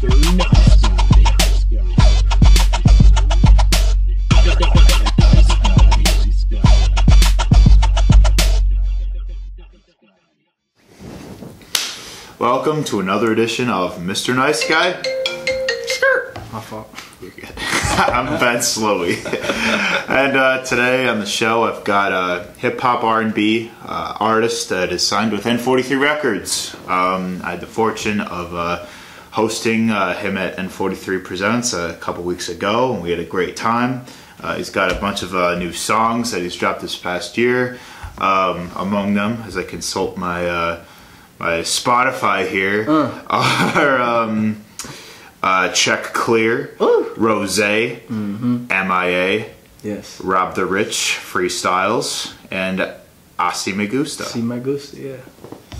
Mr. Nice Welcome to another edition of Mr. Nice Guy. Skirt. My fault. I'm Ben Slowey, and uh, today on the show I've got a hip hop R&B uh, artist that is signed with N43 Records. Um, I had the fortune of uh, hosting uh, him at N43 Presents a couple weeks ago, and we had a great time. Uh, he's got a bunch of uh, new songs that he's dropped this past year. Um, among them, as I consult my uh, my Spotify here, are um, uh, Check Clear, Ooh. Rose, MIA, Yes. Rob the Rich, Freestyles, and Asi Me Gusta. Magusta. Yeah.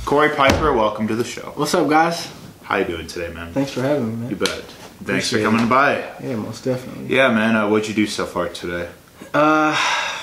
Corey Piper, welcome to the show. What's up, guys? How you doing today, man? Thanks for having me, You bet. Thanks for Appreciate coming by. Yeah, most definitely. Yeah, man. Uh, what'd you do so far today? Uh,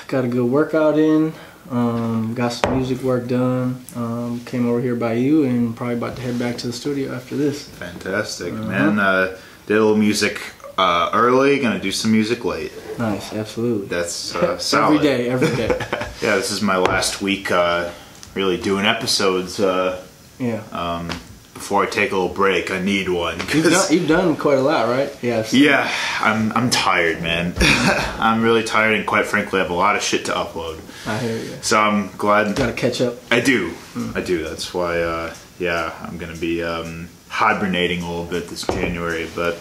got a good workout in. Um, got some music work done. Um, came over here by you, and probably about to head back to the studio after this. Fantastic, Uh-huh. man. Uh, did a little music uh, early. Gonna do some music late. Nice, absolutely. That's uh, solid. every day, every day. Yeah, this is my last week. Uh, really doing episodes. Uh, Yeah. um, before I take a little break, I need one. You've done, you've done quite a lot, right? Yeah. Yeah, I'm I'm tired, man. I'm really tired, and quite frankly, I have a lot of shit to upload. I hear you. So I'm glad You Got to catch up. I do. I do. That's why. Uh, yeah, I'm gonna be um, hibernating a little bit this January, but.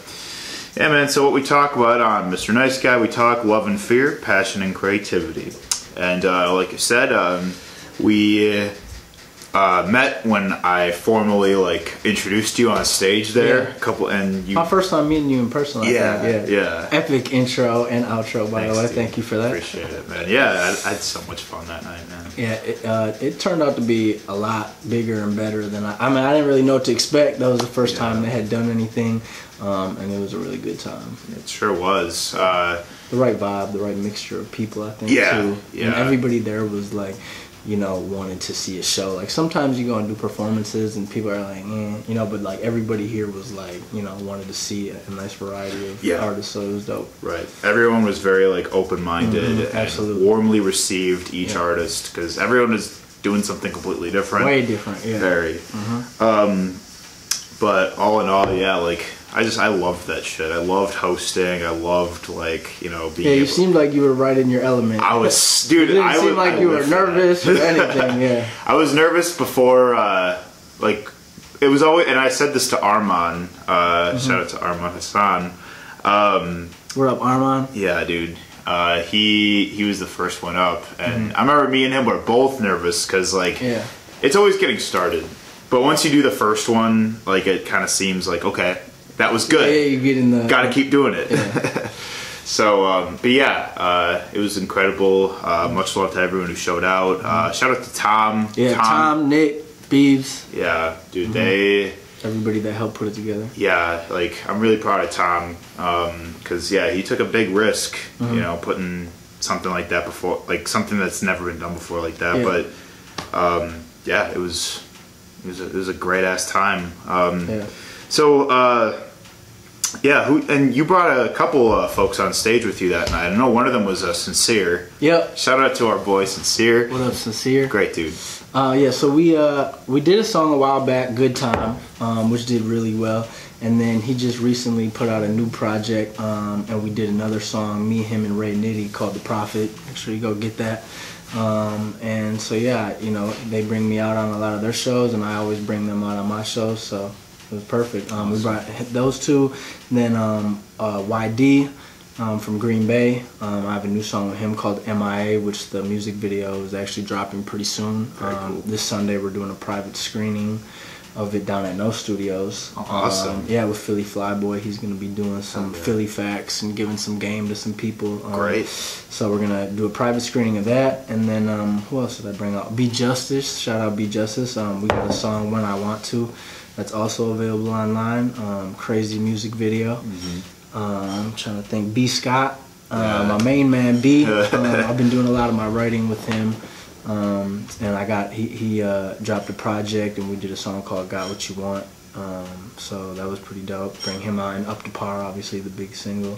Yeah, man. So what we talk about on Mr. Nice Guy, we talk love and fear, passion and creativity, and uh, like I said, um, we uh, met when I formally like introduced you on stage there. Yeah. A couple, and you. My first time meeting you in person. I Yeah, think. yeah. Epic intro and outro, by Thanks, the way. dude. Thank you for that. Appreciate it, man. Yeah, I, I had so much fun that night, man. Yeah, it, uh, it turned out to be a lot bigger and better than I. I mean, I didn't really know what to expect. That was the first Yeah. time they had done anything, um, and it was a really good time. It sure was. Uh, The right vibe, the right mixture of people, I think, Yeah, too. yeah. And everybody there was like, you know, wanted to see a show. Like sometimes you go and do performances, and people are like, eh, you know, but like everybody here was like, you know, wanted to see a, a nice variety of Yeah. artists, so it was dope. right. Everyone was very like open-minded Mhm, and absolutely. warmly received each Yeah. artist because everyone is doing something completely different. Way different, yeah. Very. Um, but all in all, yeah, like I just I loved that shit. I loved hosting. I loved like you know being. Yeah, you able- seemed like you were right in your element. I was, dude. It didn't I seem like I you were lived for that. nervous or anything. Yeah. I was nervous before, uh, like, it was always, and I said this to Arman. Uh, Mm-hmm. Shout out to Arman Hassan. Um, What up, Arman? yeah, dude. Uh, he he was the first one up, and I remember me and him were both nervous because like Mm-hmm. Yeah. it's always getting started, but once you do the first one, like it kind of seems like okay, that was good. Yeah, you get in the. Got to keep doing it. so, um, but yeah, uh, it was incredible. Uh, much love to everyone who showed out. Uh, shout out to Tom. Yeah, Tom, Nick, Beeves, Yeah, dude, they. everybody that helped put it together. Yeah, like I'm really proud of Tom because yeah, he took a big risk. Mm-hmm. You know, putting something like that before, like something that's never been done before like that. Yeah. But um, yeah, it was it was a, it was a great ass time. Um, Yeah. So uh, yeah, who and you brought a couple uh, folks on stage with you that night. I know one of them was uh, sincere. Yep. Shout out to our boy sincere. What up, sincere? Great dude. Uh, yeah, so we uh, we did a song a while back, "Good Time," um, which did really well. And then he just recently put out a new project, um, and we did another song, me, him, and Ray Nitty, called "The Prophet." Make sure you go get that. Um, and so yeah, you know, they bring me out on a lot of their shows, and I always bring them out on my shows. So it was perfect. Um, we brought those two, then um, uh, YD um, from Green Bay. Um, I have a new song with him called MIA, which the music video is actually dropping pretty soon. Um, cool. This Sunday we're doing a private screening of it down at No Studios. Awesome. Um, yeah, with Philly Flyboy, he's gonna be doing some Okay. Philly facts and giving some game to some people. Um, Great. So we're gonna do a private screening of that, and then um, who else did I bring out? Be Justice. Shout out Be Justice. Um, we got a song When I Want to. That's also available online. Um, crazy music video. Mm-hmm. Um, I'm trying to think. B Scott, uh, Yeah. my main man B. um, I've been doing a lot of my writing with him, um, and I got he he uh, dropped a project and we did a song called "Got What You Want." Um, so that was pretty dope. Bring him out and up to par, obviously the big single.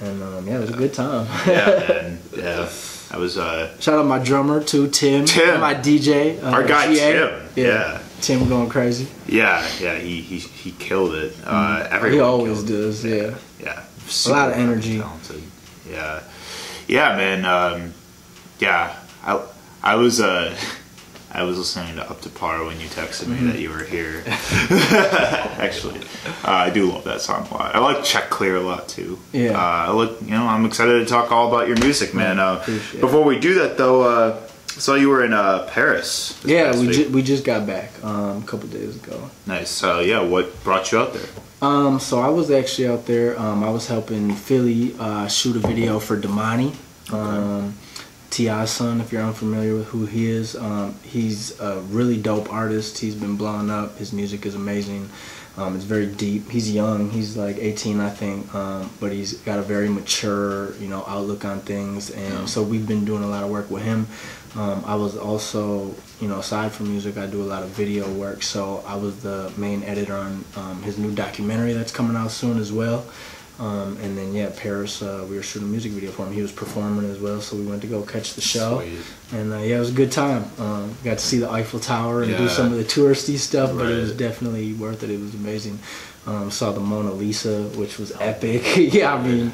And um, yeah, it was a good time. yeah, man. Yeah, I was. Uh, Shout out my drummer too, Tim. Tim. My DJ. Uh, Our guy GA. Tim, yeah. Tim going crazy. yeah, yeah. He he he killed it. Uh, Mm-hmm. He always does. Yeah. Yeah, A lot of energy. talented. Yeah, yeah, man. Um, yeah, I I was uh, I was listening to Up to Par when you texted me Mm-hmm. that you were here. Actually, uh, I do love that song a lot. I like Check Clear a lot too. Yeah. uh, I look. You know, I'm excited to talk all about your music, man. Uh, Appreciate it. before we do that, though, uh, saw you were in uh, Paris. Yeah, we ju- we just got back um, a couple days ago. nice. So yeah, what brought you out there? Um, so I was actually out there. Um, I was helping Philly uh, shoot a video for Domani, um, T.I.'s son. If you're unfamiliar with who he is, um, he's a really dope artist. He's been blowing up. His music is amazing. Um, it's very deep. He's young. He's like 18, I think, um, but he's got a very mature, you know, outlook on things. And Yeah. so we've been doing a lot of work with him. Um, I was also, you know, aside from music, I do a lot of video work. So I was the main editor on um, his new documentary that's coming out soon as well. Um, and then yeah, Paris, uh, we were shooting a music video for him. He was performing as well, so we went to go catch the show. Sweet. And uh, yeah, it was a good time. Um, got to see the Eiffel Tower and do some of the touristy stuff, but it was definitely worth it. It was amazing. Um, saw the Mona Lisa, which was epic. yeah, I mean,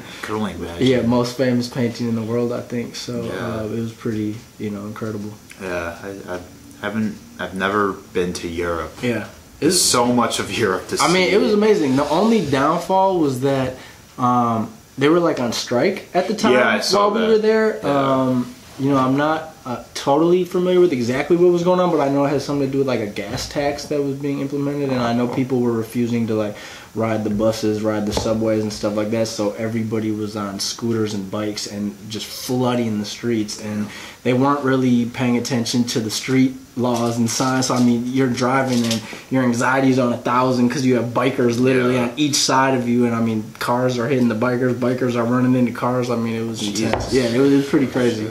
yeah, most famous painting in the world, I think. So Yeah. uh, it was pretty, you know, incredible. Yeah, I, I haven't. I've never been to Europe. Yeah. There's so much of Europe to see. I mean, it was amazing. The only downfall was that um, they were like on strike at the time Yeah, I saw while we were there. Yeah. Um, you know, I'm not uh, totally familiar with exactly what was going on, but I know it has something to do with like a gas tax that was being implemented, and I know people were refusing to like ride the buses, ride the subways, and stuff like that. So everybody was on scooters and bikes and just flooding the streets, and they weren't really paying attention to the street laws and signs. So I mean, you're driving and your anxiety's on a thousand because you have bikers literally Yeah. on each side of you, and I mean, cars are hitting the bikers, bikers are running into cars. I mean, it was intense. Yeah, it was, it was pretty crazy.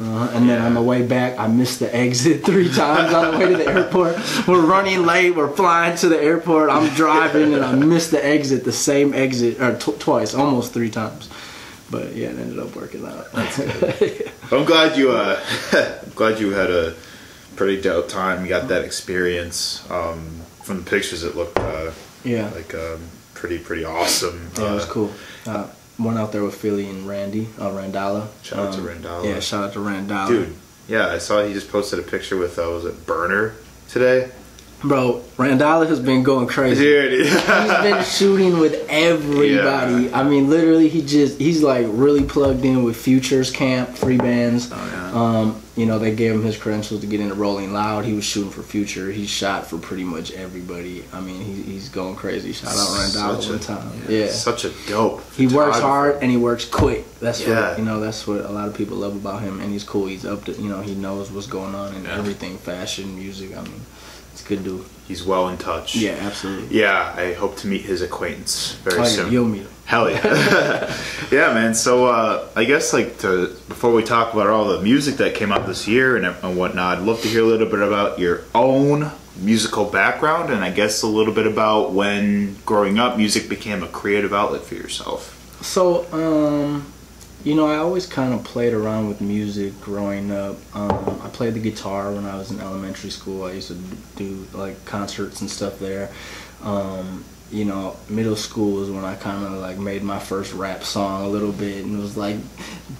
Uh, and then on the way back, I missed the exit three times on the way to the airport. We're running late. We're flying to the airport. I'm driving, and I missed the exit, the same exit, or tw- twice, almost three times. But yeah, it ended up working out. I'm glad you. Uh, I'm glad you had a pretty dope time. You got that experience. Um, from the pictures, it looked uh, yeah, like um, pretty pretty awesome. yeah, it was Uh, cool. Uh, went out there with Philly and Randy, uh, Randala. Shout out to Randala. Yeah, shout out to Randala. Dude, yeah, I saw he just posted a picture with uh, was it Burner today? Bro, Randala has been going crazy. Dude, He's been shooting with everybody. Yeah. I mean, literally, he just he's like really plugged in with Futures Camp, Freebandz. Oh, yeah. Um, you know, they gave him his credentials to get into Rolling Loud. He was shooting for Future. He shot for pretty much everybody. I mean, he, he's going crazy. Shout out Randala Such one time. yeah, Yeah. such a dope. He works hard and he works quick. That's Yeah. what you know. That's what a lot of people love about him, and he's cool. He's up to you know. He knows what's going on in Yeah. everything, fashion, music. I mean, it's good dude. He's well in touch. Yeah, absolutely. Yeah, I hope to meet his acquaintance very Oh, yeah, soon. you'll meet him. Hell yeah. yeah, man. So uh, I guess like to before we talk about all the music that came out this year and, and whatnot, I'd love to hear a little bit about your own musical background and I guess a little bit about when growing up music became a creative outlet for yourself. So, um, you know, I always kind of played around with music growing up. Um, I played the guitar when I was in elementary school. I used to do like concerts and stuff there. Um, you know, middle school is when I kind of like made my first rap song a little bit and was like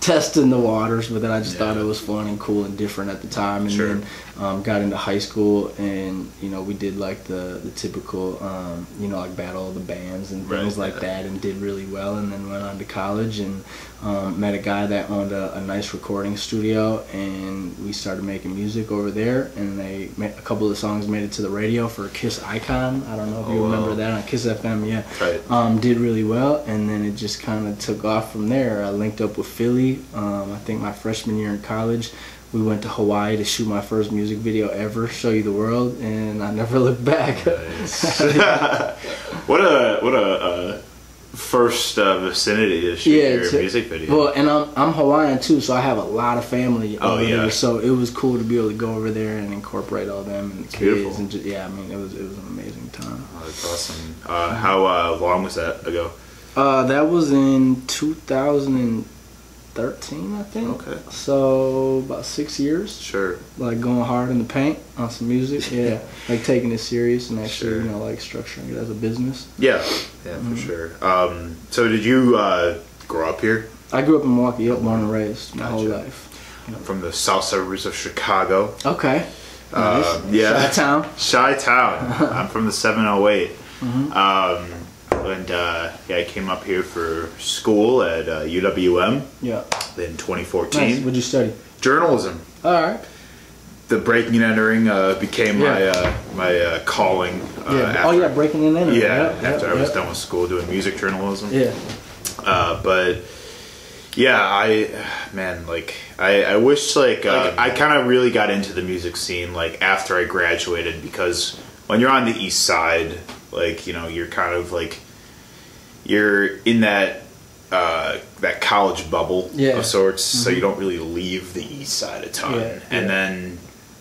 testing the waters, but then I just thought it was fun and cool and different at the time. And Sure. then um, got into high school and you know we did like the the typical um, you know like battle of the bands and Right, things like yeah. that and did really well and then went on to college and um, met a guy that owned a, a nice recording studio and we started making music over there and they a couple of songs made it to the radio for Kiss Icon I don't know if you Oh, wow. remember that on Kiss FM yeah Right. um, did really well and then it just kind of took off from there I linked up with Philly um, I think my freshman year in college we went to Hawaii to shoot my first music video ever, show you the world, and I never looked back. what a what a uh, first uh, vicinity to shoot Yeah, your music video. Well, and I'm I'm Hawaiian too, so I have a lot of family Oh, over yeah. there. So it was cool to be able to go over there and incorporate all them and the kids beautiful. and just, yeah, I mean it was it was an amazing time. Oh, that's awesome. Uh, how uh, long was that ago? Uh, that was in 2013, I think. Okay. So about six years, Sure. like going hard in the paint on some music. Yeah, like taking it serious and actually, Sure. you know, like structuring it as a business. Yeah, yeah, Mm-hmm. for sure. Um, so did you uh, grow up here? I grew up in Milwaukee, yep, born and raised my whole Gotcha. life. From the south suburbs of Chicago. Okay. Nice. Uh, yeah. Chi-town. Chi Town. I'm from the 708. Mm-hmm. Um, and uh, yeah, I came up here for school at uh, UWM Yeah. in Nice. 2014. What'd you study? Journalism. All right. The breaking and entering uh, became my Yeah. uh, my uh, calling. Uh, Yeah. after, oh yeah, breaking and entering. Yeah, Yep, after yep, I was yep. done with school doing music journalism. Yeah. Uh, but yeah, I man, like I, I wish like uh, I kind of really got into the music scene like after I graduated because when you're on the east side, like you know, you're kind of like you're in that uh, that college bubble Yeah. of sorts, so you don't really leave the east side a ton. Yeah, yeah. And then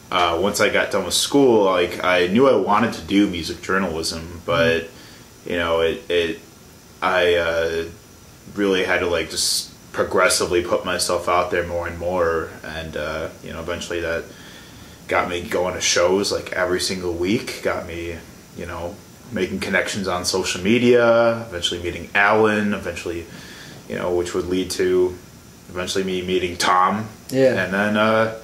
uh, once I got done with school, like I knew I wanted to do music journalism, but you know, it it I uh, really had to like just progressively put myself out there more and more, and uh, you know, eventually that got me going to shows like every single week. Got me, you know, making connections on social media. Eventually meeting Alan. Eventually, you know, which would lead to eventually me meeting Tom. Yeah. and then. Uh,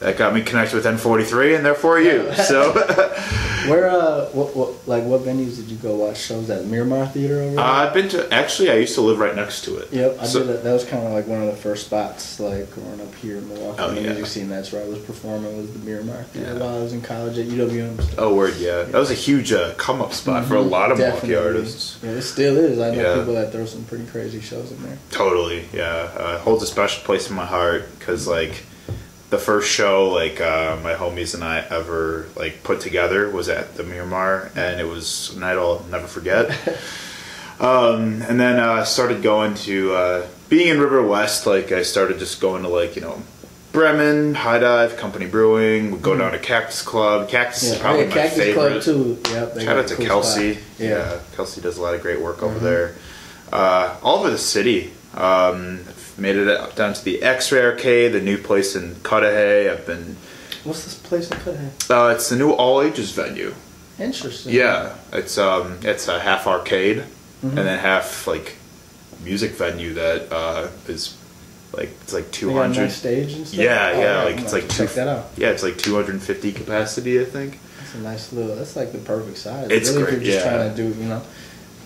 that got me connected with N43 and therefore you. So Where uh, what, what like what venues did you go watch shows at? Miramar Theater over there. uh, I've been to actually I used to live right next to it. Yep, I So- did. That. that was kind of like one of the first spots, like growing up here in Milwaukee. Oh, yeah. music scene. That's where I was performing. Was the Miramar Theater Yeah. while I was in college at UWM. Oh, word, yeah. That was a huge uh, come up spot for a lot of Milwaukee Mm-hmm. Artists. Yeah, it still is. I know Yeah. people that throw some pretty crazy shows in there. Totally, yeah. Uh, holds a special place in my heart because, like, the first show, like, uh, my homies and I ever, like, put together was at the Miramar, and it was a night I'll never forget. um, and then uh, started going to, uh, being in River West, like, I started just going to, like, you know, Bremen, High Dive, Company Brewing, would go down to Cactus Club. Cactus is Mm-hmm. Yeah, probably oh, yeah, my Cactus favorite. Club too. Yep. Shout out to cool Kelsey. Yeah. Yeah. Mm-hmm. Kelsey does a lot of great work over there. Uh, all over the city. Um, made it out- down to the X-Ray Arcade, the new place in Cudahy. I've been. What's this place in Cudahy? Uh, it's the new all ages venue. Interesting. Yeah, it's um, it's a half arcade Mhm. and then half like music venue that uh, is like it's like They two got a hundred. nice stage and stuff. Yeah, Oh, yeah, I'm like gonna it's like check that out. Yeah, it's like two hundred and fifty capacity, I think. That's a nice little. That's like the perfect size. It's really, great, If you're just yeah. trying to do, you know,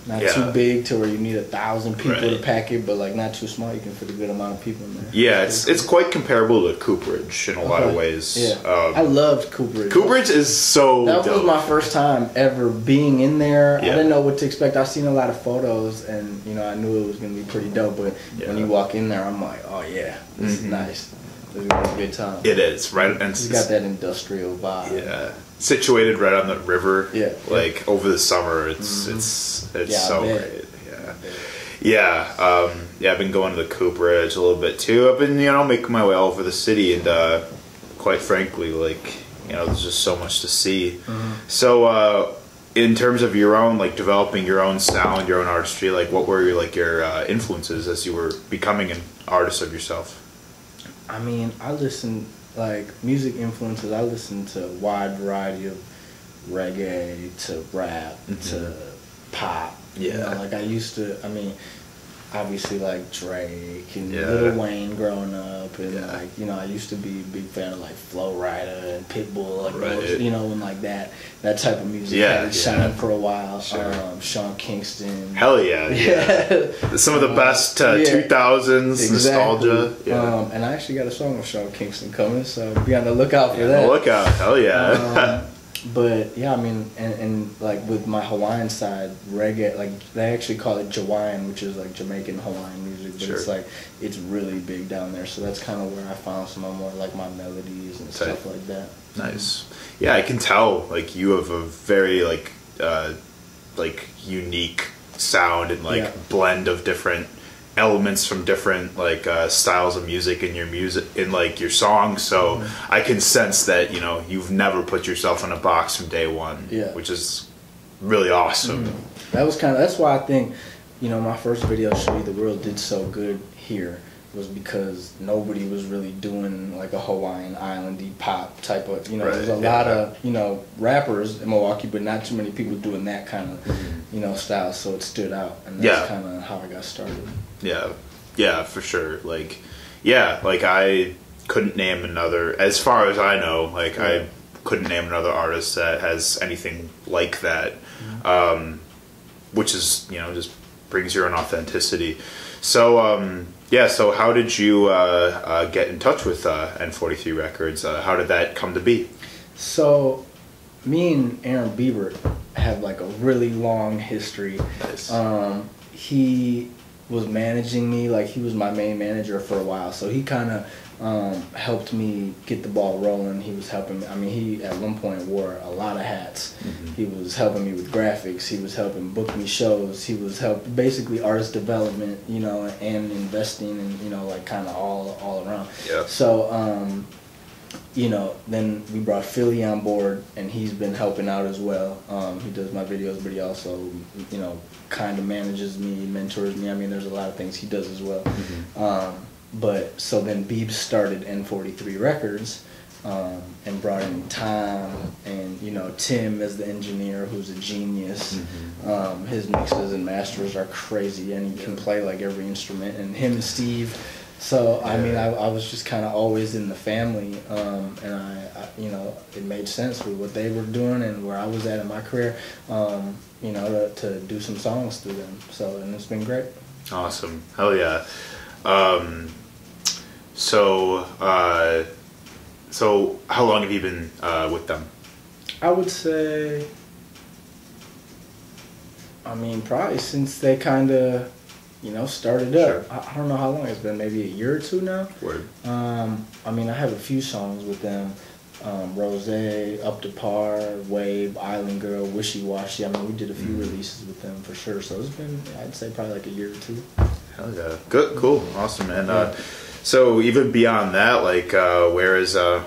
not Yeah. too big to where you need a thousand people to pack it, but like not too small. You can fit a good amount of people in there. Yeah, it's it's quite comparable to Cooperage in a lot of ways. Yeah, Um, I loved Cooperage. Cooperage is so That dope. was my first time ever being in there. I didn't know what to expect. I've seen a lot of photos, and you know, I knew it was gonna be pretty dope. But when you walk in there, I'm like, oh yeah, this is Mhm. nice. This is a good time. It is right, and It's got that industrial vibe. yeah, situated right on the river. Yeah. like over the summer, it's it's it's Yeah, so great. Yeah, yeah, um, yeah. I've been going to the Cooperage a little bit too. I've been you know making my way all over the city, and uh, quite frankly, like you know, there's just so much to see. Mm-hmm. So. Uh, in terms of your own like developing your own sound your own artistry like what were your like your uh, influences as you were becoming an artist of yourself I mean, I listen like music influences. I listen to a wide variety of reggae to rap to pop. You Mm-hmm. Yeah. know, like I used to. I mean, obviously like Drake and Yeah. Lil Wayne growing up, and Yeah. like you know, I used to be a big fan of like Flo Rida and Pitbull, like Right. those, you know, and like that that type of music. Yeah, had yeah. for a while. Sure. Um, Sean Kingston. hell yeah yeah. some of the best uh, Yeah. 2000s nostalgia yeah Um, and I actually got a song with Sean Kingston coming, so be on the lookout for Yeah, that. look out hell yeah Um, but yeah, I mean, and, and like with my Hawaiian side, reggae, like they actually call it Jawaiian, which is like Jamaican Hawaiian music, but it's like it's really big down there. So that's kind of where I found some of more like my melodies and Tight. stuff like that. Nice. Yeah, I can tell. Like you have a very like uh, like unique sound and like Yeah. blend of different elements from different like uh, styles of music in your music in like your songs. So Mm-hmm. I can sense that you know you've never put yourself in a box from day one. Yeah. which is really awesome. That was kind of that's why I think, you know, my first video "Show You the World" did so good here was because nobody was really doing like a Hawaiian islandy pop type of you know. Right, there's a yeah. lot of you know rappers in Milwaukee, but not too many people doing that kind of Mm-hmm. you know style. So it stood out, and Yeah. that's kind of how I got started. Yeah, yeah, for sure. Like, yeah, like I couldn't name another. As far as I know, like I couldn't name another artist that has anything like that. Um, which is you know just brings your own authenticity. So um, yeah, so how did you uh, uh, get in touch with uh, N43 Records? Uh, how did that come to be? So, me and Aaron Bieber have like a really long history. Nice. Um, he was managing me, like he was my main manager for a while. So he kind of um, helped me get the ball rolling. He was helping me. I mean, he at one point wore a lot of hats. He was helping me with graphics. He was helping book me shows. He was help basically artist development, you know, and investing and you know like kind of all all around. Yeah. So. Um, you know, then we brought Philly on board, and he's been helping out as well. Um, he does my videos, but he also, you know, kind of manages me, mentors me. I mean, there's a lot of things he does as well. Um, but so then Beebs started N43 Records um, and brought in Tom and, you know, Tim as the engineer who's a genius. Um, his mixes and masters are crazy, and he can play like every instrument. And him and Steve. So I mean, I, I was just kind of always in the family, um, and I, I, you know, it made sense with what they were doing and where I was at in my career, um, you know, to, to do some songs through them. So and it's been great. Awesome. Hell yeah. Um, so, uh, so how long have you been uh, with them? I would say, I mean, probably since they kind of, you know, started up. Sure. I, I don't know how long it's been, maybe a year or two now. Word. Um, I mean, I have a few songs with them. Um, Rose, Up to Par, Wave, Island Girl, Wishy Washy. I mean, we did a few releases with them for sure. So it's been, I'd say, probably like a year or two. Hell yeah. Good. Cool. Awesome. And uh, so even beyond that, like, uh, where is uh,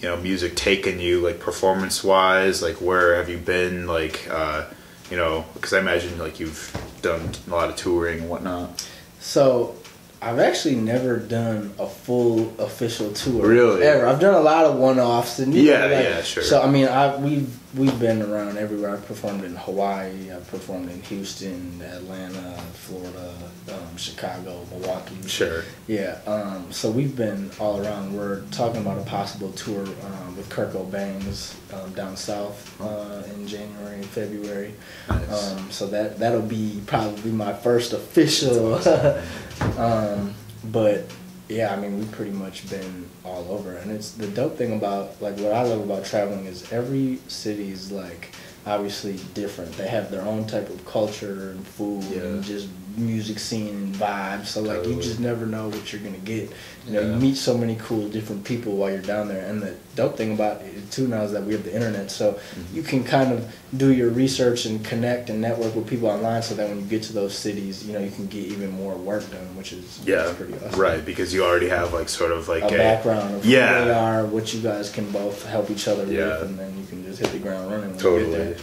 you know music taken you, like performance wise? Like, where have you been? Like, uh, you know, because I imagine like you've done a lot of touring and whatnot. So I've actually never done a full official tour. Really? Ever. I've done a lot of one-offs and you Yeah, know, like- yeah, sure. So I mean, I we've we've been around everywhere. I've performed in Hawaii. I've performed in Houston, Atlanta, Florida, um, Chicago, Milwaukee. Sure. Yeah. Um, so we've been all around. We're talking about a possible tour um, with Kirko Bangz um, down south uh, in January, February. Nice. Um, so that that'll be probably my first official. um, but yeah, I mean we've pretty much been all over, and it's the dope thing about like what I love about traveling is every city's like obviously different. They have their own type of culture and food and just music scene and vibes. So like you just never know what you're gonna get. You know, Yeah. you meet so many cool different people while you're down there. And the dope thing about it too now is that we have the internet, so Mm-hmm. you can kind of do your research and connect and network with people online. So that when you get to those cities, you know, you can get even more work done, which is which Yeah. is pretty awesome. Right, because you already have like sort of like A background of Yeah. who they are, what you guys can both help each other Yeah. with, and then you can just hit the ground running. Totally.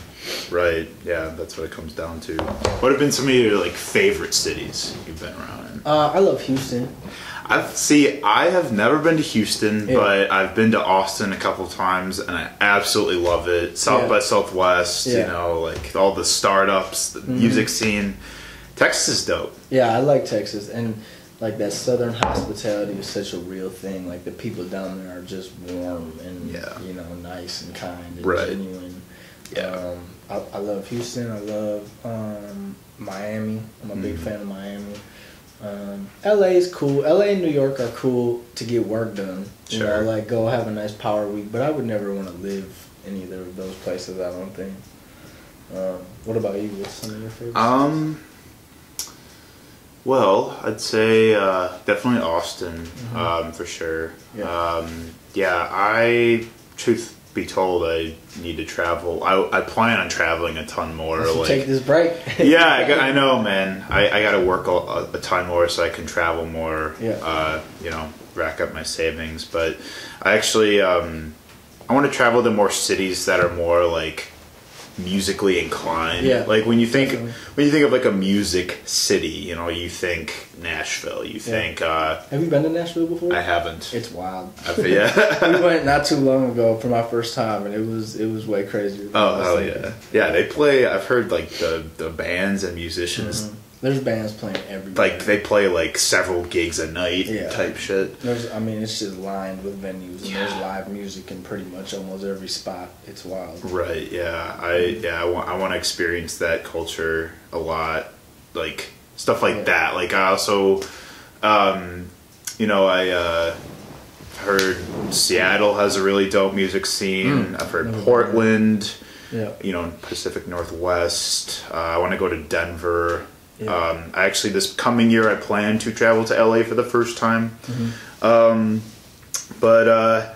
Right. Yeah, that's what it comes down to. What have been some of your like favorite cities you've been around in? Uh, I love Houston. I see. I have never been to Houston, Yeah. but I've been to Austin a couple times, and I absolutely love it. South Yeah. by Southwest, you Yeah. Mm-hmm. know, like all the startups, the music scene. Texas is dope. Yeah, I like Texas, and like that Southern hospitality is such a real thing. Like the people down there are just warm and you know nice and kind and Right. genuine. Yeah. Um, I, I love Houston. I love um, Miami. I'm a big Mhm. fan of Miami. Um, LA is cool. LA and New York are cool to get work done. You Sure. know, like go have a nice power week. But I would never want to live in either of those places. I don't think. Um, what about you? What's some of your favorites? Um. Well, I'd say uh, definitely Austin, um, for sure. Mm-hmm. Yeah. Um, yeah, I truth be told I need to travel. I, I plan on traveling a ton more. Like take this break. yeah, I, I know, man. I, I got to work a, a ton more so I can travel more. Yeah. Uh, you know, rack up my savings. But I actually, um, I want to travel to more cities that are more like musically inclined. Yeah, Like when you think definitely. when you think of like a music city, you know, you think Nashville. You think uh, Have you been to Nashville before? I haven't. It's wild. I, yeah. we went not too long ago for my first time, and it was it was way crazier. than Oh hell yeah! Yeah, they play. I've heard like the the bands and musicians There's bands playing every. like they play like several gigs a night Yeah. type shit. There's, I mean, it's just lined with venues, and there's live music in pretty much almost every spot. It's wild. Right. Yeah. I yeah. I want I want to experience that culture a lot. Like stuff like Yeah. that. Like I also, um, you know, I uh, heard Seattle has a really dope music scene. I've heard Mm. Never Portland. Yeah. You know, Pacific Northwest. Uh, I want to go to Denver. Yeah. Um, actually, this coming year, I plan to travel to LA for the first time. Mm-hmm. Um, but uh,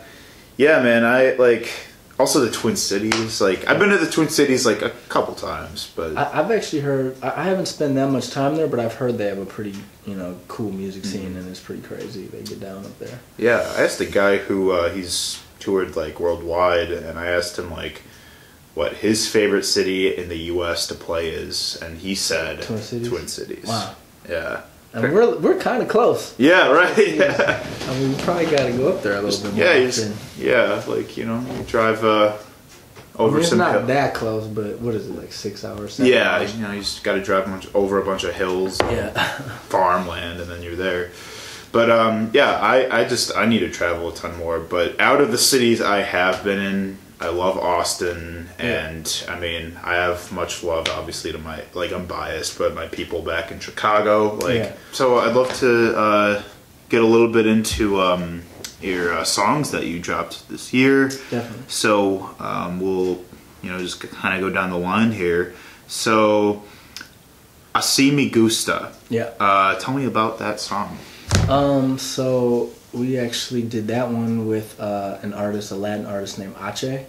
yeah, man, I like also the Twin Cities. Like I've been to the Twin Cities like a couple times, but I, I've actually heard. I, I haven't spent that much time there, but I've heard they have a pretty, you know, cool music scene, Mm-hmm. and it's pretty crazy. They get down up there. yeah, I asked a guy who uh, he's toured like worldwide, and I asked him like what his favorite city in the U.S. to play is, and he said Twin Cities? Twin Cities. Wow. Yeah. And we're we're kind of close. Yeah. Right. Yeah. I mean, we probably got to go up there a little bit more. Yeah. Just, yeah. Like you know, you drive uh, I over mean, it's some. not hill- that close, but what is it like six hours? Yeah, hours? you know, you just got to drive a bunch, over a bunch of hills. yeah. farmland and then you're there but um, yeah I, I just i need to travel a ton more but out of the cities i have been in i love austin Yeah. and i mean i have much love obviously to my like i'm biased but my people back in chicago like Yeah. so i'd love to uh, get a little bit into um, your uh, songs that you dropped this year Definitely. so um, we'll, you know, just kind of go down the line here. So, Asi Me Gusta. Yeah. Uh, tell me about that song. Um, so we actually did that one with uh, an artist, a Latin artist named Ache.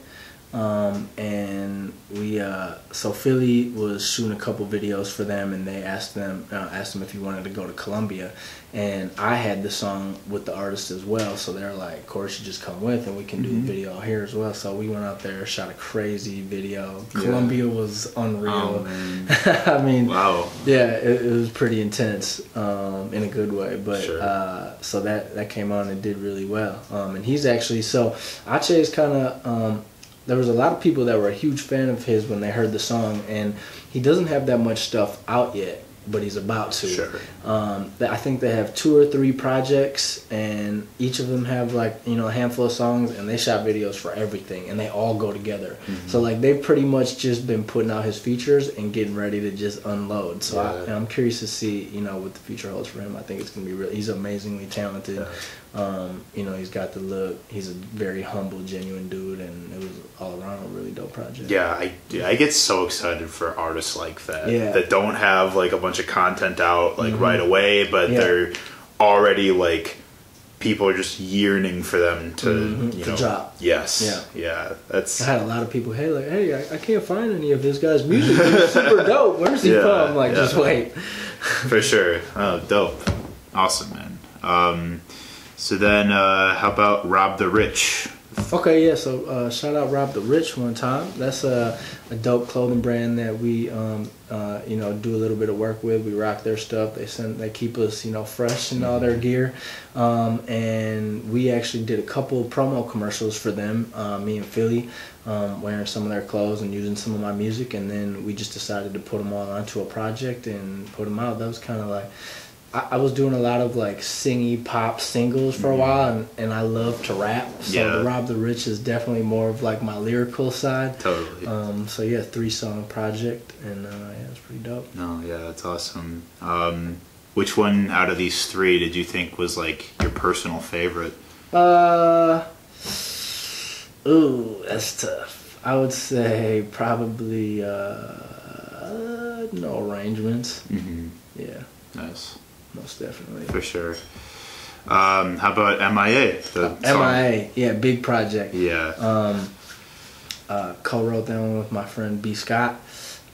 Um, and we uh, so Philly was shooting a couple videos for them, and they asked them uh, asked them if he wanted to go to Colombia, and I had the song with the artist as well. So they're like, "Of course, you just come with, and we can do the video here as well." So we went out there, shot a crazy video. Yeah. Colombia was unreal. Oh. I mean, Wow. yeah, it, it was pretty intense um, in a good way. But Sure. uh, so that that came on and did really well. Um, and he's actually so Ache is kind of. Um, there was a lot of people that were a huge fan of his when they heard the song, and he doesn't have that much stuff out yet, but he's about to. Sure. Um, I think they have two or three projects, and each of them have like you know a handful of songs, and they shot videos for everything, and they all go together. Mm-hmm. So like they've pretty much just been putting out his features and getting ready to just unload. So I, Yeah. and I'm curious to see you know what the future holds for him. I think it's gonna be real. He's amazingly talented. Yeah. Um, you know, he's got the look. He's a very humble, genuine dude, and it was all around a really dope project. Yeah, I, dude, I get so excited for artists like that Yeah. that don't have like a bunch of content out like Mhm. right away, but Yeah. they're already like people are just yearning for them to Mhm, you to know drop. yes Yeah. yeah that's I had a lot of people, hey, like, hey, I, I can't find any of this guy's music. It's super dope. Where's he Yeah, from? Like, yeah. just wait. For sure. Oh, dope. Awesome, man. Um, so then, uh, how about Rob the Rich? Okay, yeah. So uh, shout out Rob the Rich one time. That's a, a dope clothing brand that we um, uh, you know do a little bit of work with. We rock their stuff. They send they keep us you know fresh in all their gear. Um, and we actually did a couple promo commercials for them. Uh, me and Philly um, wearing some of their clothes and using some of my music. And then we just decided to put them all onto a project and put them out. That was kind of like. I, I was doing a lot of like singy pop singles for a while, and, and I love to rap. So Yeah. the Rob the Rich is definitely more of like my lyrical side. Totally. Um, so yeah, three song project, and uh, yeah, it's pretty dope. no, yeah, that's awesome. Um, which one out of these three did you think was like your personal favorite? Uh, ooh, that's tough. I would say probably uh, no arrangements. Mm-hmm. Yeah, Nice, most definitely. for sure. Um, how about MIA? The song? MIA, yeah, big project. Yeah. Um, uh, co-wrote that one with my friend B Scott,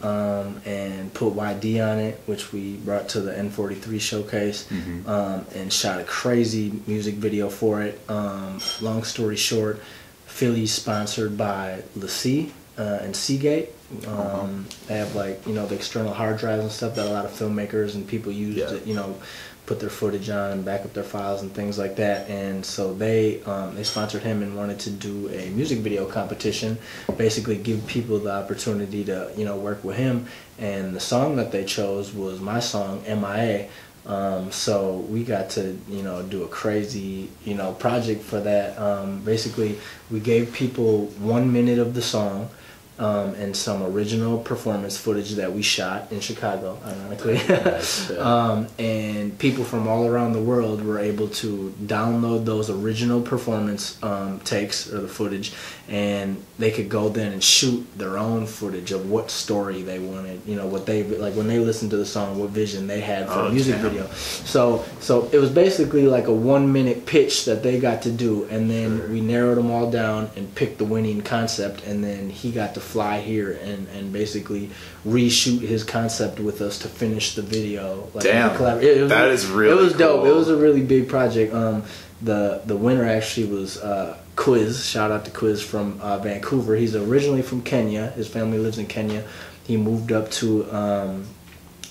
um, and put YD on it, which we brought to the N43 showcase, um, and shot a crazy music video for it. Um, long story short, Philly's sponsored by LaCie uh, and Seagate. Um, They have like you know the external hard drives and stuff that a lot of filmmakers and people use Yeah. to you know put their footage on and back up their files and things like that. And so they um, they sponsored him and wanted to do a music video competition, basically give people the opportunity to you know work with him. And the song that they chose was my song MIA. Um, so we got to you know do a crazy you know project for that. Um, basically, we gave people one minute of the song um, and some original performance footage that we shot in Chicago, ironically. um, and people from all around the world were able to download those original performance um, takes or the footage, and they could go then and shoot their own footage of what story they wanted. You know, what they like when they listened to the song, what vision they had for Oh, the music damn. video. So, so it was basically like a one minute pitch that they got to do, and then Sure. we narrowed them all down and picked the winning concept, and then he got to fly here and, and basically reshoot his concept with us to finish the video. Like, Damn. collab- it- it was- That is really It was dope. It was a really big project. Um, the the winner actually was uh, Quiz. Shout out to Quiz from uh, Vancouver. He's originally from Kenya. His family lives in Kenya. He moved up to um,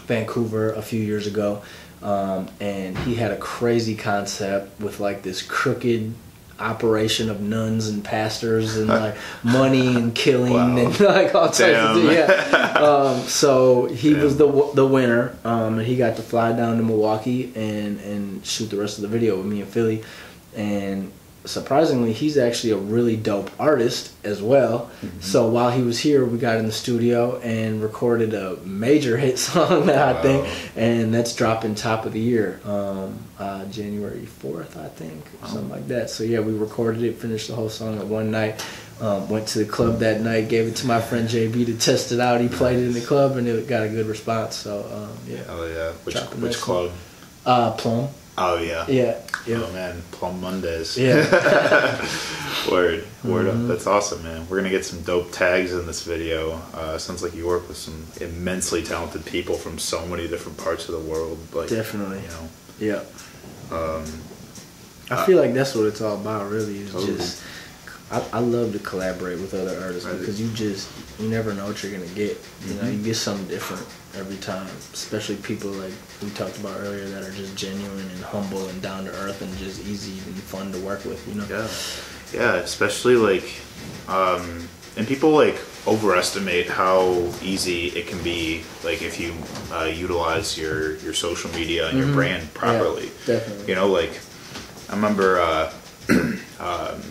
Vancouver a few years ago, um, and he had a crazy concept with like this crooked operation of nuns and pastors and like money and killing Wow. and like all types Damn. of yeah. Um, so he was the the winner, um, and he got to fly down to Milwaukee and and shoot the rest of the video with me in Philly, and surprisingly, he's actually a really dope artist as well. So while he was here, we got in the studio and recorded a major hit song that I think, and that's dropping top of the year, um, uh, January fourth, I think, or something like that. So yeah, we recorded it, finished the whole song at one night. Um, went to the club that night, gave it to my friend JB to test it out. He played it in the club, and it got a good response. So um, yeah, Oh yeah. Which which club? uh, Plum. Oh yeah. Yeah, yeah, Oh man, Plum Mondays. yeah. Word, word Mm-hmm. up. That's awesome, man. We're gonna get some dope tags in this video. Uh, sounds like you work with some immensely talented people from so many different parts of the world. Like Definitely. you know. Yeah. Um, I feel like that's what it's all about, really. Is Totally. just I, I love to collaborate with other artists because you just you never know what you're gonna get. You know, Mhm. you get something different every time. Especially people like we talked about earlier that are just genuine and humble and down to earth and just easy and fun to work with. You know. Yeah, yeah, especially like, um, and people like overestimate how easy it can be, like if you uh, utilize your your social media and your brand properly. Mm-hmm. Yeah, definitely. You know, like I remember uh, um,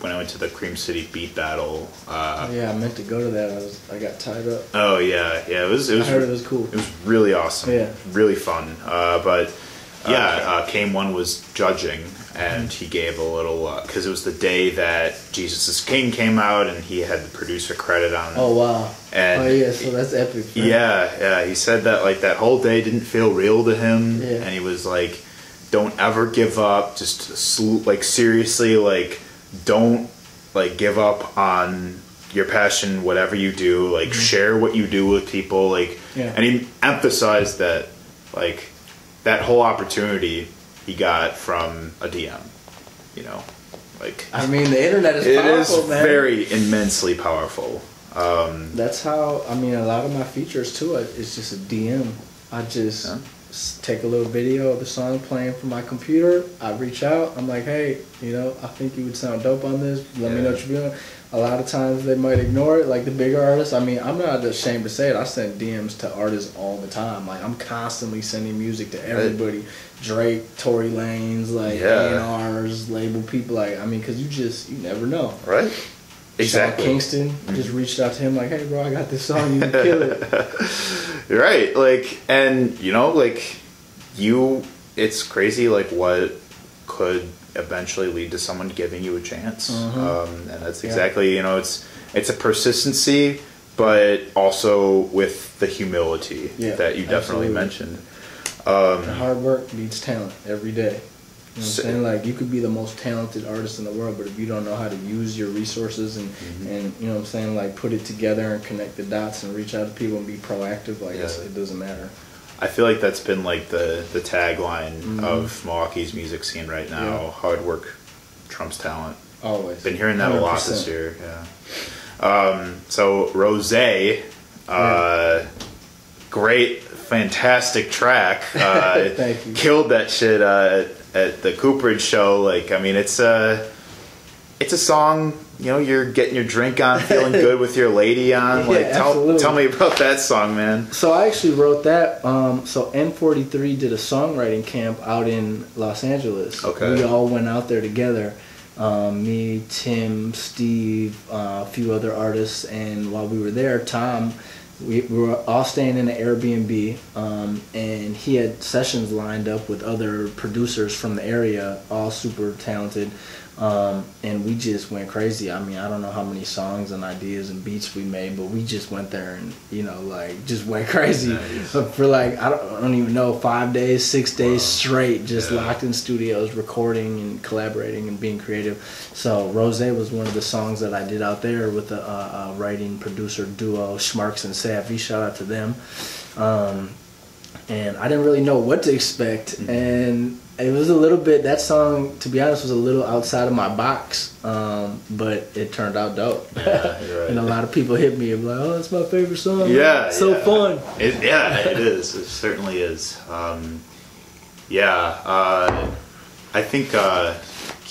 when I went to the Cream City Beat Battle. Uh, yeah, I meant to go to that. I was I got tied up. Oh yeah, yeah, it was. It I was. heard it was cool. It was really awesome. Yeah. Really fun. Uh, but yeah, uh, Kame One was judging, and he gave a little because it was the day that Jesus is King came out, and he had the producer credit on. it. Oh wow. And- oh yeah, so that's epic. right? Yeah, yeah. He said that like that whole day didn't feel real to him, Yeah. and he was like, "Don't ever give up. Just sl- like seriously, like don't like give up on your passion, whatever you do. Like share what you do with people. Like, Mm-hmm. Yeah. and he emphasized that like that whole opportunity he got from a DM. You know, like I mean, the internet is it is powerful, man. very immensely powerful. Um, That's how I mean a lot of my features too. It's just a DM. I just Yeah. Take a little video of the song playing from my computer. I reach out. I'm like, hey, you know, I think you would sound dope on this. Let me know what you're doing. A lot of times they might ignore it, like the bigger artists. I mean, I'm not ashamed to say it. I send DMs to artists all the time. Like I'm constantly sending music to everybody. Drake, Tory Lanez, like Yeah. A&Rs, label people. Like I mean, because you just you never know. right? Sean Exactly. Kingston just reached out to him like, "Hey, bro, I got this song. You can kill it." right like and you know like you it's crazy like what could eventually lead to someone giving you a chance Mhm. um, and that's Yeah. exactly you know it's it's a persistency but also with the humility Yeah, that you definitely absolutely. mentioned The hard work beats talent every day. You know what I'm saying? Like you could be the most talented artist in the world, but if you don't know how to use your resources and Mm-hmm. and you know what I'm saying, like put it together and connect the dots and reach out to people and be proactive, like Yeah. it doesn't matter. I feel like that's been like the the tagline Mhm. of Milwaukee's music scene right now. Yeah. Hard work trumps talent. Always. Been hearing that a lot this year. Yeah. Um, so Rose, uh, great, fantastic track. Uh, Thank you. Killed that shit uh, at the Cooperage show. Like, I mean, it's a it's a song. You know, you're getting your drink on, feeling good with your lady on. Yeah, Like, tell tell me about that song, man. So I actually wrote that. Um, so N43 did a songwriting camp out in Los Angeles. Okay. We all went out there together. Um, me, Tim, Steve, uh, a few other artists, and while we were there, Tom, we, we were all staying in an Airbnb, um, and he had sessions lined up with other producers from the area, all super talented. Um, and we just went crazy. I mean, I don't know how many songs and ideas and beats we made, but we just went there and you know, like, just went crazy Nice. for like I don't, I don't even know five days, six days Wow. straight, just Yeah. locked in studios, recording and collaborating and being creative. So Rose was one of the songs that I did out there with a, writing producer duo, Schmarks and Savvy. Shout out to them. Um, and I didn't really know what to expect, Mm-hmm. and it was a little bit. That song, to be honest, was a little outside of my box, um, but it turned out dope. Yeah, right. and a lot of people hit me and like, "Oh, that's my favorite song." Yeah, so yeah. fun. It, yeah, it is. It certainly is. Um, yeah, uh, I think uh,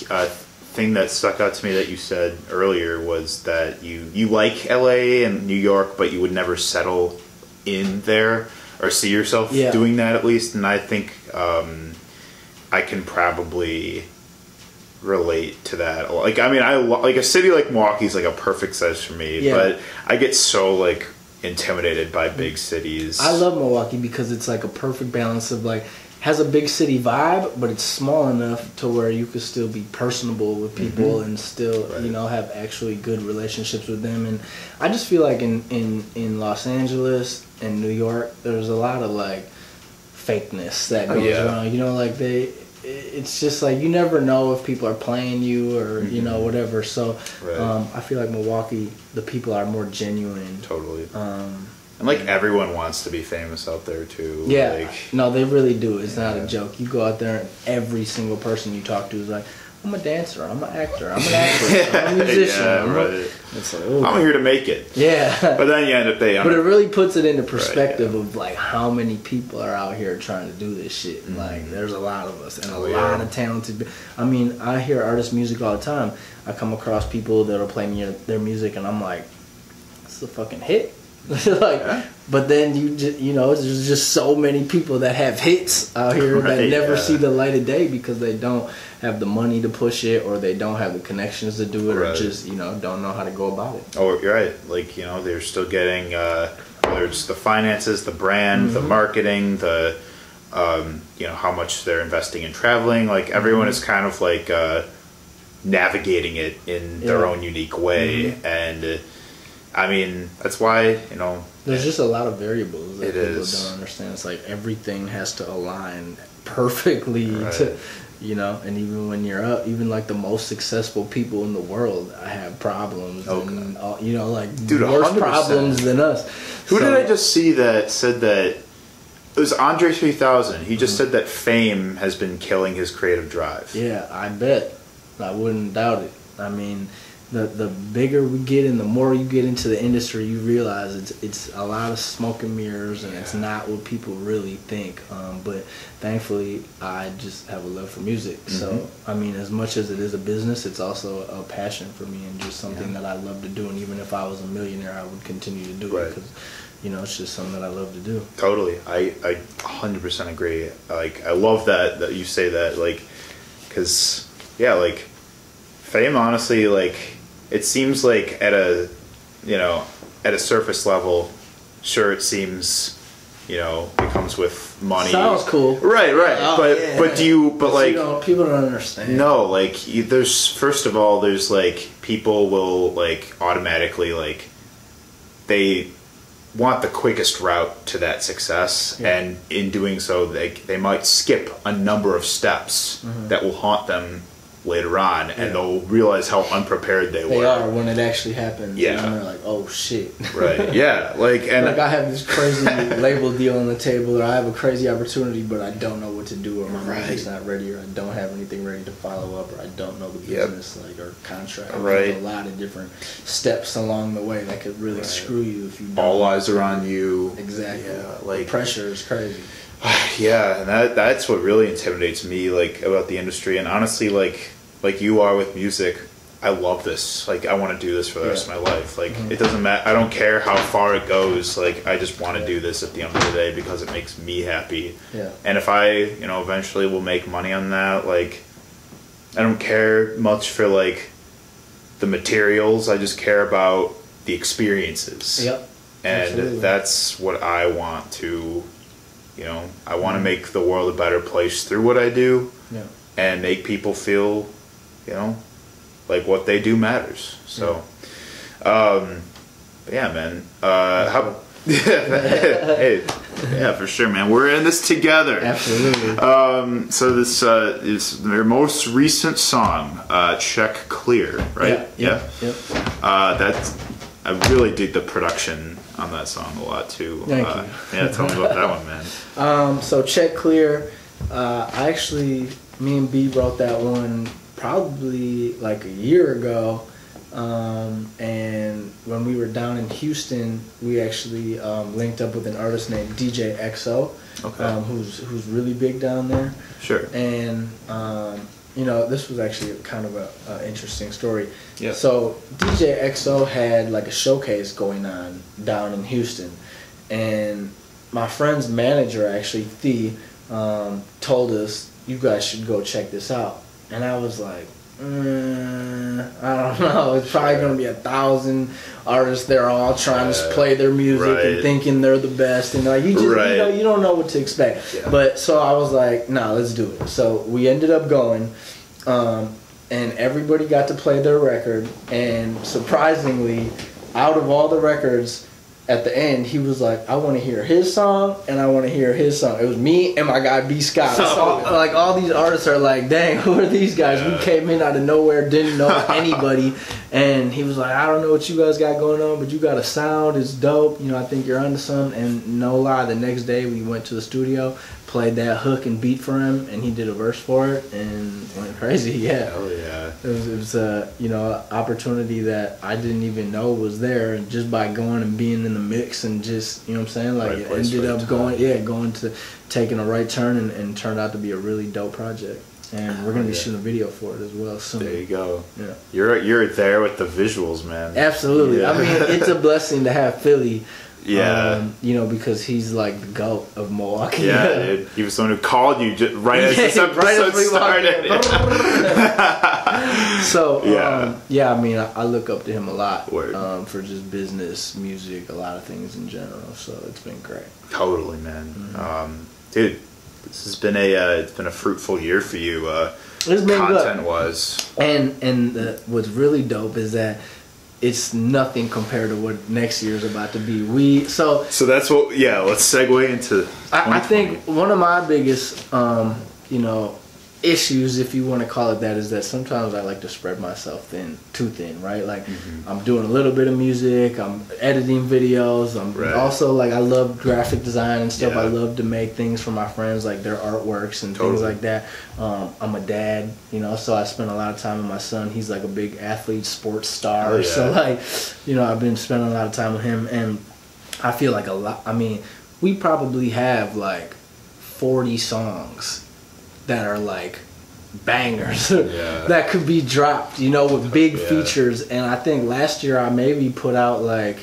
a thing that stuck out to me that you said earlier was that you you like LA and New York, but you would never settle in there or see yourself Yeah. doing that at least. And I think um, I can probably relate to that. Like, I mean, I like a city like Milwaukee's like a perfect size for me, Yeah. but I get so like intimidated by big cities. I love Milwaukee because it's like a perfect balance of like has a big city vibe, but it's small enough to where you could still be personable with mm-hmm. people and still Right. you know have actually good relationships with them. And I just feel like in in in Los Angeles and New York, there's a lot of like fakeness that goes Yeah. around. You know, like they. It's just like you never know if people are playing you or you know whatever. So Right. um, I feel like Milwaukee, the people are more genuine. totally. Um, And like everyone wants to be famous out there too. Yeah, Like, no, they really do. It's not a joke. You go out there, and every single person you talk to is like, "I'm a dancer. I'm an actor. I'm an actress. I'm a musician." yeah, I'm a-" right. It's like, oh. I'm here to make it. yeah. But then you end up they But it really puts it into perspective yeah. of like how many people are out here trying to do this shit. Like, there's a lot of us and a Mm-hmm. Oh, lot yeah. of talented. I mean, I hear artist music all the time. I come across people that'll play me their music, and I'm like, "It's a fucking hit." like, Yeah. but then you just you know, there's just so many people that have hits out here that never yeah. see the light of day because they don't have the money to push it, or they don't have the connections to do it, or just you know don't know how to go about it. Oh, you're right. Like you know, they're still getting uh, whether it's the finances, the brand, the Mm-hmm. marketing, the um, you know how much they're investing in traveling. Like everyone Mm-hmm. is kind of like uh, navigating it in their Yeah. Mm-hmm. own unique way, and uh, I mean that's why you know There's just a lot of variables that It people is. don't understand. It's like everything has to align perfectly Right. to, you know. And even when you're up, even like the most successful people in the world have problems, Oh, and all, you know, like Dude, worse 100%. problems than us. Who So- did I just see that said that it was Andre 3000? He Mm-hmm. just said that fame has been killing his creative drive. Yeah, I bet. I wouldn't doubt it. I mean, the the bigger we get and the more you get into the industry, you realize it's it's a lot of smoke and mirrors, and it's not what people really think. Um, but thankfully, I just have a love for music. So Mm-hmm. I mean, as much as it is a business, it's also a passion for me and just something that I love to do. And even if I was a millionaire, I would continue to do it because. You know, it's just something that I love to do. Totally, I I 100% agree. Like I love that that you say that. Like, because yeah, like fame. Honestly, like it seems like at a you know at a surface level, sure it seems you know it comes with money. Sounds cool. Right, right. Oh, but yeah. but do you? But you like don't- people don't understand. no, like you, there's first of all, there's like people will like automatically like they want the quickest route to that success, Yeah. and in doing so, they they might skip a number of steps mm-hmm. that will haunt them later on, and. Yeah. they'll realize how unprepared they, They were. are when it actually happens. Yeah. And they're like, oh shit. Right? Yeah. Like and like I have this crazy label deal on the table, or I have a crazy opportunity, but I don't know what to do, or my Right. music's not ready, or I don't have anything ready to follow up, or I don't know the Yep. business, like or contract. Right. There's a lot of different steps along the way that could really Right. screw you if you don't. all eyes are on you. Exactly. Yeah, the like pressure is crazy. yeah, and that that's what really intimidates me, like about the industry. And honestly, like like you are with music, I love this. Like I want to do this for the rest of my life. Like Mhm. it doesn't matter. I don't care how far it goes. Like I just want to do this at the end of the day because it makes me happy. Yeah. And if I, you know, eventually will make money on that, like I don't care much for like the materials. I just care about the experiences Yep. and Absolutely. that's what I want to, you know, I want to Mhm. make the world a better place through what I do, Yeah. and make people feel, you know, like what they do matters. So, um, yeah, man. Uh, how? hey, yeah, for sure, man. We're in this together. Absolutely. Um, so this uh, is their most recent song, uh, "Check Clear," right? Yeah. Yeah. Yep. Uh, that's I really dig the production on that song a lot too. Thank uh, you. Yeah, tell me about that one, man. Um, so check clear. Uh, I actually, me and B wrote that one probably like a year ago. Um, and when we were down in Houston, we actually um, linked up with an artist named DJ XO, Okay. um, who's who's really big down there. Sure. And um, you know, this was actually kind of a, a interesting story. Yeah. So DJ XO had like a showcase going on down in Houston, and my friend's manager actually Thee um, told us you guys should go check this out, and I was like. Mm, I don't know. It's probably Sure. gonna be a thousand artists. They're all trying to play their music Right. and thinking they're the best, and like you just Right. you know you don't know what to expect. Yeah. But so I was like, nah, let's do it. So we ended up going, um, and everybody got to play their record. And surprisingly, out of all the records, at the end, he was like, I want to hear his song and I want to hear his song. It was me and my guy B Scott. So, like all these artists are like, dang, who are these guys? Yeah. We came in out of nowhere, didn't know anybody, and he was like, I don't know what you guys got going on, but you got a sound. It's dope. You know, I think you're onto something. And no lie, the next day we went to the studio, played that hook and beat for him, and he did a verse for it, and went crazy. Yeah. Hell yeah. It was, it was a you know opportunity that I didn't even know was there, and just by going and being in the mix and just you know what I'm saying, like Right it ended right up time. going yeah going to taking a right turn and, and turned out to be a really dope project, and we're gonna be Yeah. shooting a video for it as well soon. There you go. Yeah. You're you're there with the visuals, man. Absolutely. I mean, it's a blessing to have Philly. Yeah. um, you know because he's like the goat of Milwaukee. Yeah, dude. He was someone who called you just right as this episode right started. So Yeah. yeah, um, yeah. I mean, I, I look up to him a lot um, for just business, music, a lot of things in general. So it's been great. totally, man. Mm-hmm. Um, dude, this has been a uh, it's been a fruitful year for you. Uh, It's been content good. was. And and the, what's really dope is that it's nothing compared to what next year's about to be. We so So that's what. Yeah, let's segue into. I, I think one of my biggest, um, you know, issues, if you want to call it that, is that sometimes I like to spread myself thin, too thin, right? Like Mm-hmm. I'm doing a little bit of music, I'm editing videos, I'm Right. also like I love graphic design and stuff. I love to make things for my friends, like their artworks and things like that. Um, I'm a dad, you know, so I spend a lot of time with my son. He's like a big athlete, sports star, Oh, yeah. so like, you know, I've been spending a lot of time with him and. I feel like a lot. I mean, we probably have like 40 songs that are like bangers Yeah. that could be dropped, you know, with big Yeah. features. And I think last year I maybe put out like,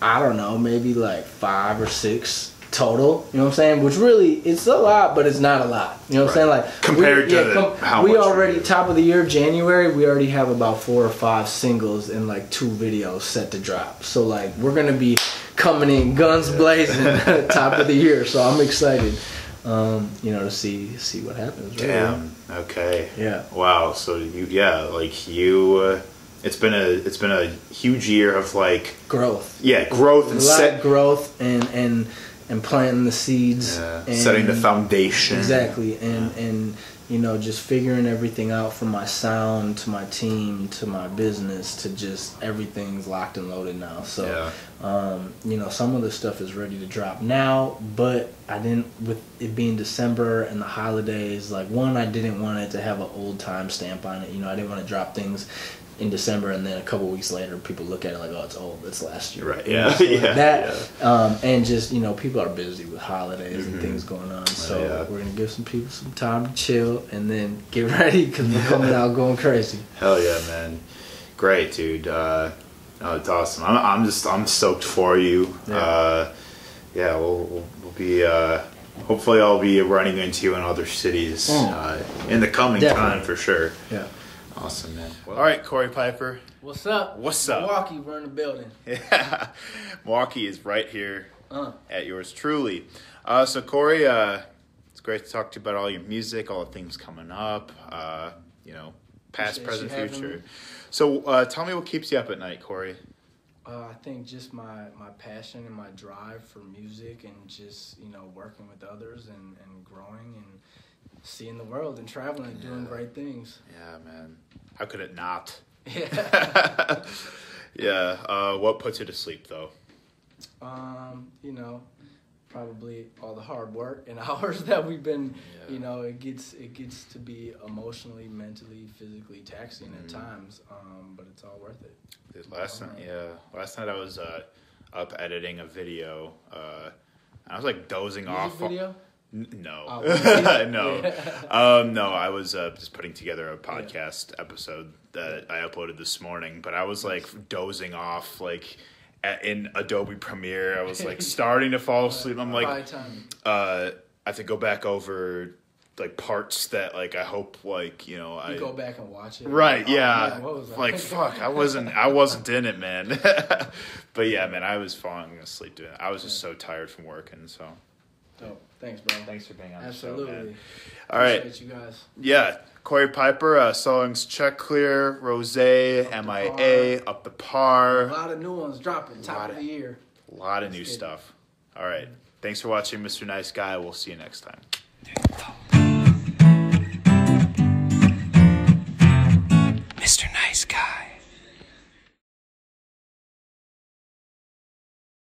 I don't know, maybe like five or six total. You know what I'm saying? Which really, it's a lot, but it's not a lot. You know what I'm saying? Like Compared we, to the- how we already top of the year, January, we already have about four or five singles and like two videos set to drop. So like we're gonna be coming in guns blazing top of the year. So I'm excited, um, you know, to see see what happens. really. Damn. Okay. Yeah. Wow. So you yeah like you uh, it's been a it's been a huge year of like growth. yeah growth and set, growth and and and planting the seeds, yeah, and setting the foundation. Exactly, and and you know just figuring everything out from my sound to my team to my business to just everything's locked and loaded now. So. Yeah. Um, you know, some of the stuff is ready to drop now, but I didn't, with it being December and the holidays, like one, I didn't want it to have an old time stamp on it. You know, I didn't want to drop things in December and then a couple weeks later people look at it like, oh, it's old, it's last year. Right, yeah, so yeah, that, Um, and just, you know, people are busy with holidays and things going on. So Mm-hmm. yeah. we're going to give some people some time to chill and then get ready because we're coming out going crazy. Hell yeah, man! Great, dude. Uh, no, it's awesome. I'm, I'm just I'm stoked for you. Yeah. Uh, yeah, we'll, we'll, we'll be. Uh, hopefully, I'll be running into you in other cities Mm. uh, in the coming Definitely. time for sure. Yeah. Awesome, man. All right, Corey Piper. What's up? What's up? Milwaukee, we're in the building. Yeah, Milwaukee is right here Uh, at yours truly. Uh, so Corey, uh, it's great to talk to you about all your music, all the things coming up. Uh, you know, past, Appreciate present, you future. So uh, tell me what keeps you up at night, Corey. Uh, I think just my, my passion and my drive for music and just, you know, working with others and, and growing and seeing the world and traveling and doing great things. Yeah, man. How could it not? Yeah. yeah. Uh, what puts you to sleep though? um, you know, probably all the hard work and hours that we've been, Yeah. you know, it gets it gets to be emotionally, mentally, physically taxing at Mhm. times, um, but it's all worth it. Dude, last night, yeah. Last night I was uh, up editing a video. Uh, I was like dozing Music off. video? N- no, Oh, no, Yeah. um, no. I was uh, just putting together a podcast episode that I uploaded this morning, but I was like dozing off, like at, in Adobe Premiere. I was like starting to fall asleep. I'm like, uh, I have to go back over like parts that like I hope like you know I You go back and watch it. Right, Oh, yeah. man, what was that? like fuck, I wasn't I wasn't in it, man. but yeah, man, I was falling asleep doing it. I was just so tired from working, so Dope. Thanks, bro. thanks for being on the Absolutely. show, man. All right. Appreciate you guys. Yeah. Corey Piper, uh, songs Check Clear, Rose, MIA, Up the Par. A Par. lot of new ones dropping top Lot of of- the year. A lot of new Let's get it. stuff. All right. Thanks for watching, Mr. Nice Guy. We'll see you next time.